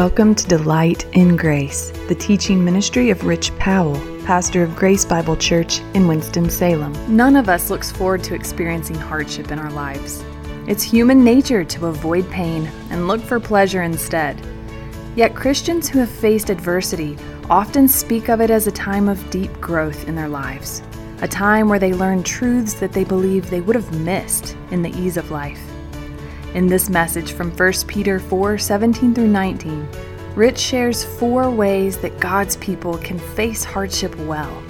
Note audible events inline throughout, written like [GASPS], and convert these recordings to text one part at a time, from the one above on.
Welcome to Delight in Grace, the teaching ministry of Rich Powell, pastor of Grace Bible Church in Winston-Salem. None of us looks forward to experiencing hardship in our lives. It's human nature to avoid pain and look for pleasure instead. Yet Christians who have faced adversity often speak of it as a time of deep growth in their lives, a time where they learn truths that they believe they would have missed in the ease of life. In this message from 1 Peter 4 17 through 19, Rich shares four ways that God's people can face hardship well,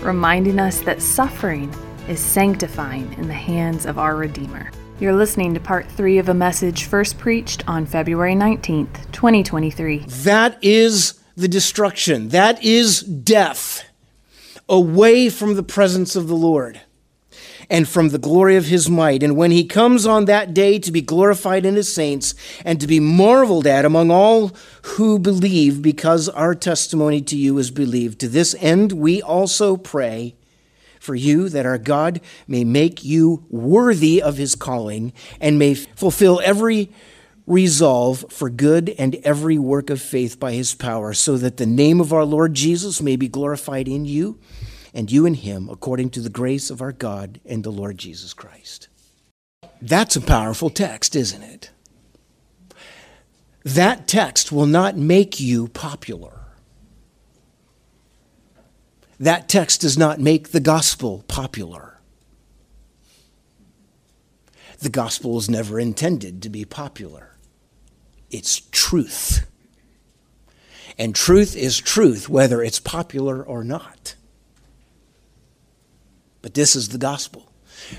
reminding us that suffering is sanctifying in the hands of our Redeemer. You're listening to part three of a message first preached on February 19th, 2023. That is the destruction, that is death away from the presence of the Lord and from the glory of his might. And when he comes on that day to be glorified in his saints and to be marveled at among all who believe, because our testimony to you is believed. To this end, we also pray for you that our God may make you worthy of his calling and may fulfill every resolve for good and every work of faith by his power, so that the name of our Lord Jesus may be glorified in you and you in him, according to the grace of our God and the Lord Jesus Christ. That's a powerful text, isn't it? That text will not make you popular. That text does not make the gospel popular. The gospel is never intended to be popular. It's truth. And truth is truth, whether it's popular or not. But this is the gospel.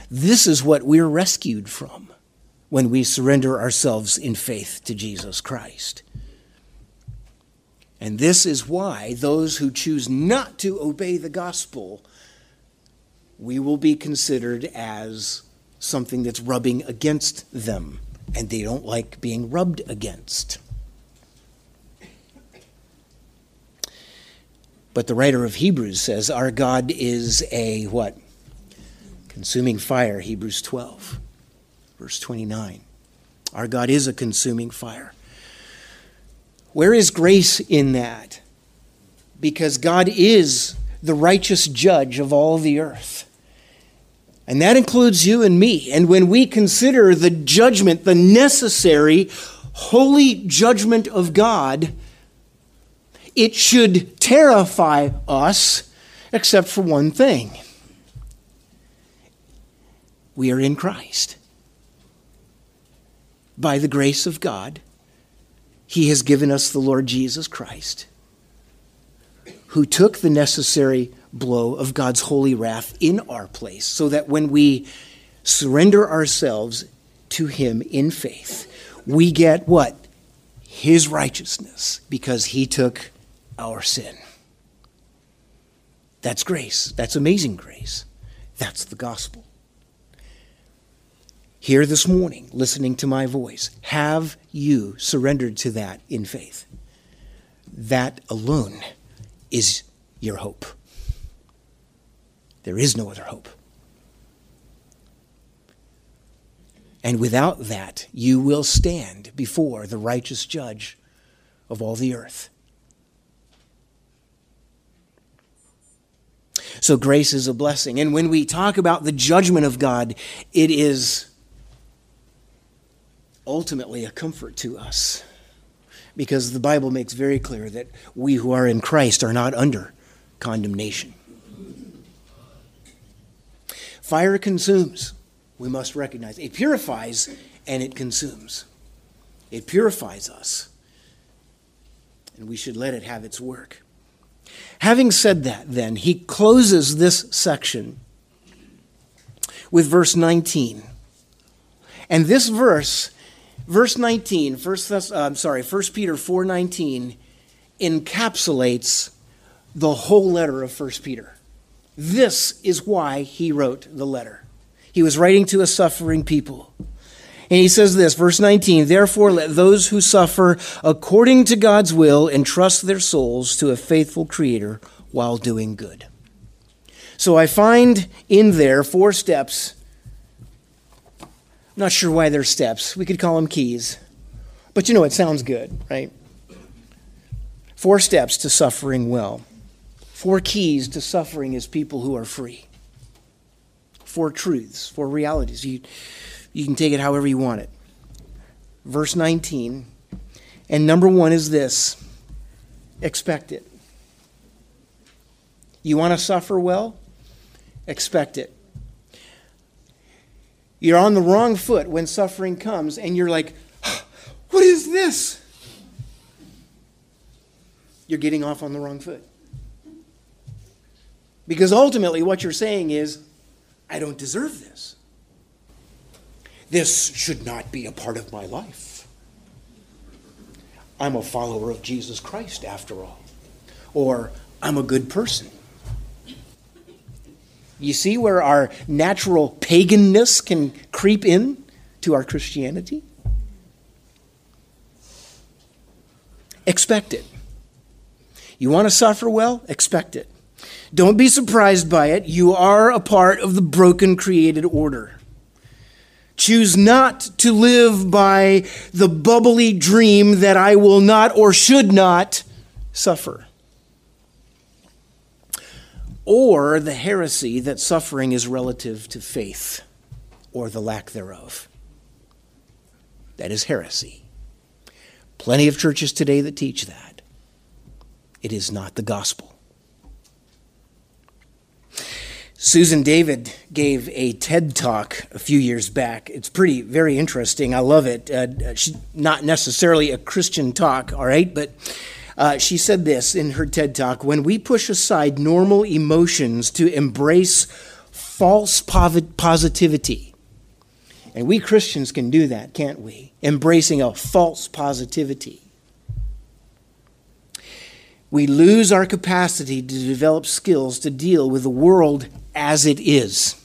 This is what we're rescued from when we surrender ourselves in faith to Jesus Christ. And this is why those who choose not to obey the gospel, we will be considered as something that's rubbing against them, and they don't like being rubbed against. But the writer of Hebrews says our God is a what? Consuming fire, Hebrews 12, verse 29. Our God is a consuming fire. Where is grace in that? Because God is the righteous judge of all the earth. And that includes you and me. And when we consider the judgment, the necessary, holy judgment of God, it should terrify us, except for one thing we are in Christ. By the grace of God, He has given us the Lord Jesus Christ, who took the necessary blow of God's holy wrath in our place, so that when we surrender ourselves to Him in faith, we get what? His righteousness, because He took our sin. That's grace. That's amazing grace. That's the gospel here this morning, listening to my voice, have you surrendered to that in faith? That alone is your hope. There is no other hope. And without that, you will stand before the righteous judge of all the earth. So, grace is a blessing. And when we talk about the judgment of God, it is ultimately a comfort to us because the Bible makes very clear that we who are in Christ are not under condemnation. Fire consumes, we must recognize. It purifies and it consumes. It purifies us, and we should let it have its work. Having said that, then, he closes this section with verse 19. And this verse verse 19, first Thess- uh, I'm sorry, 1 Peter 4:19 encapsulates the whole letter of 1 Peter. This is why he wrote the letter. He was writing to a suffering people. And he says this, verse 19, therefore let those who suffer according to God's will entrust their souls to a faithful creator while doing good. So I find in there four steps not sure why they're steps. We could call them keys. But you know, it sounds good, right? Four steps to suffering well. Four keys to suffering as people who are free. Four truths, four realities. You, you can take it however you want it. Verse 19. And number one is this expect it. You want to suffer well? Expect it. You're on the wrong foot when suffering comes, and you're like, [GASPS] What is this? You're getting off on the wrong foot. Because ultimately, what you're saying is, I don't deserve this. This should not be a part of my life. I'm a follower of Jesus Christ, after all. Or, I'm a good person. You see where our natural paganness can creep in to our Christianity? Expect it. You want to suffer well? Expect it. Don't be surprised by it. You are a part of the broken created order. Choose not to live by the bubbly dream that I will not or should not suffer or the heresy that suffering is relative to faith or the lack thereof. That is heresy. Plenty of churches today that teach that. It is not the gospel. Susan David gave a TED talk a few years back. It's pretty, very interesting. I love it. Uh, she's not necessarily a Christian talk, all right, but uh, she said this in her TED Talk When we push aside normal emotions to embrace false positivity, and we Christians can do that, can't we? Embracing a false positivity. We lose our capacity to develop skills to deal with the world as it is,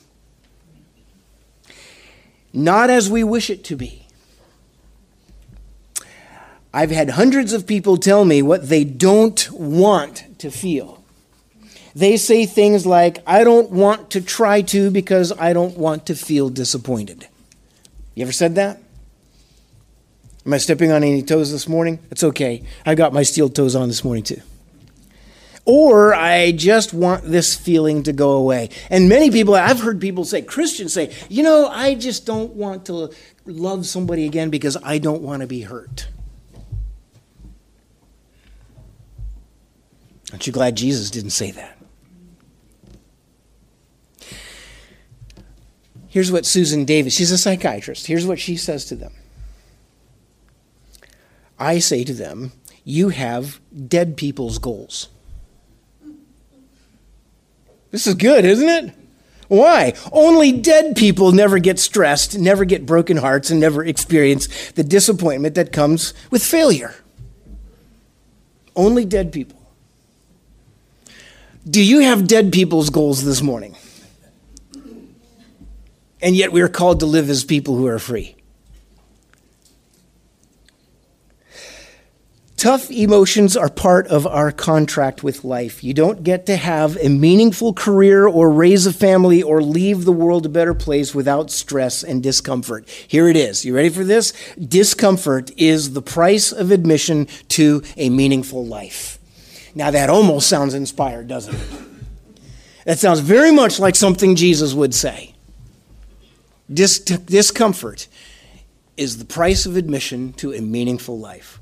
not as we wish it to be. I've had hundreds of people tell me what they don't want to feel. They say things like, I don't want to try to because I don't want to feel disappointed. You ever said that? Am I stepping on any toes this morning? It's okay. I got my steel toes on this morning too. Or I just want this feeling to go away. And many people, I've heard people say, Christians say, you know, I just don't want to love somebody again because I don't want to be hurt. Aren't you glad Jesus didn't say that? Here's what Susan Davis, she's a psychiatrist. Here's what she says to them I say to them, You have dead people's goals. This is good, isn't it? Why? Only dead people never get stressed, never get broken hearts, and never experience the disappointment that comes with failure. Only dead people. Do you have dead people's goals this morning? And yet we are called to live as people who are free. Tough emotions are part of our contract with life. You don't get to have a meaningful career or raise a family or leave the world a better place without stress and discomfort. Here it is. You ready for this? Discomfort is the price of admission to a meaningful life. Now, that almost sounds inspired, doesn't it? That sounds very much like something Jesus would say. Dis- discomfort is the price of admission to a meaningful life.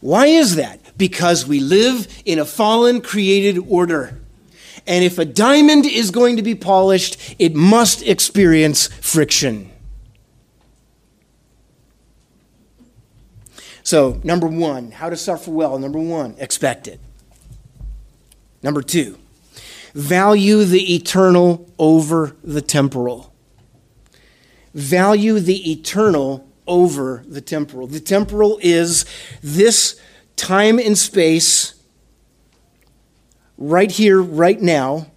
Why is that? Because we live in a fallen created order. And if a diamond is going to be polished, it must experience friction. So, number one, how to suffer well. Number one, expect it. Number two, value the eternal over the temporal. Value the eternal over the temporal. The temporal is this time and space right here, right now,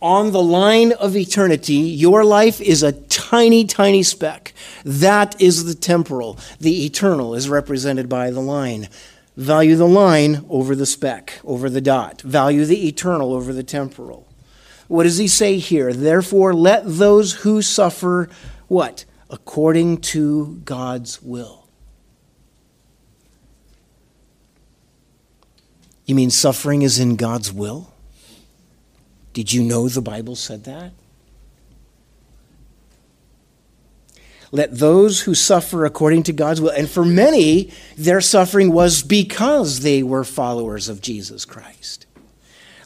on the line of eternity. Your life is a tiny, tiny speck. That is the temporal. The eternal is represented by the line. Value the line over the speck, over the dot. Value the eternal over the temporal. What does he say here? Therefore, let those who suffer what? According to God's will. You mean suffering is in God's will? Did you know the Bible said that? Let those who suffer according to God's will, and for many, their suffering was because they were followers of Jesus Christ.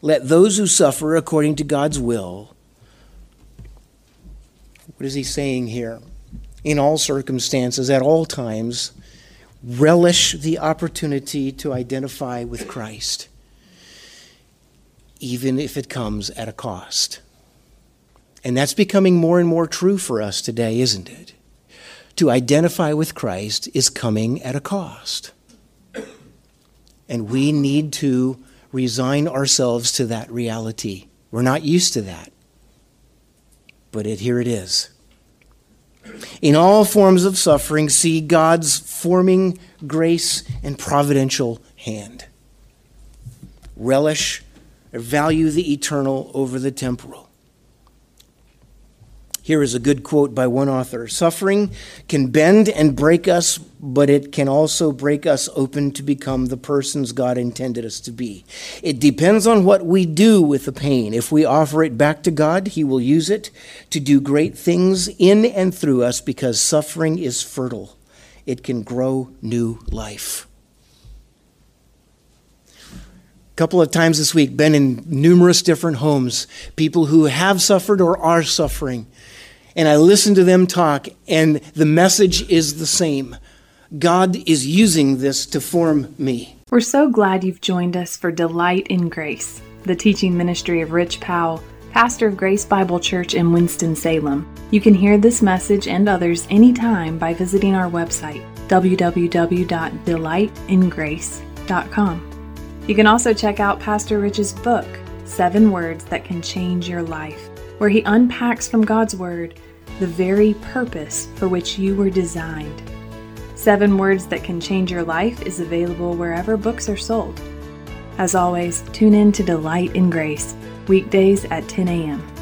Let those who suffer according to God's will, what is he saying here? In all circumstances, at all times, relish the opportunity to identify with Christ, even if it comes at a cost. And that's becoming more and more true for us today, isn't it? To identify with Christ is coming at a cost. And we need to resign ourselves to that reality. We're not used to that. But it, here it is. In all forms of suffering, see God's forming grace and providential hand. Relish or value the eternal over the temporal. Here is a good quote by one author Suffering can bend and break us, but it can also break us open to become the persons God intended us to be. It depends on what we do with the pain. If we offer it back to God, He will use it to do great things in and through us because suffering is fertile. It can grow new life A couple of times this week been in numerous different homes people who have suffered or are suffering and I listen to them talk, and the message is the same. God is using this to form me. We're so glad you've joined us for Delight in Grace, the teaching ministry of Rich Powell, pastor of Grace Bible Church in Winston-Salem. You can hear this message and others anytime by visiting our website, www.delightingrace.com. You can also check out Pastor Rich's book, Seven Words That Can Change Your Life, where he unpacks from God's Word the very purpose for which you were designed. Seven Words That Can Change Your Life is available wherever books are sold. As always, tune in to Delight in Grace, weekdays at 10 a.m.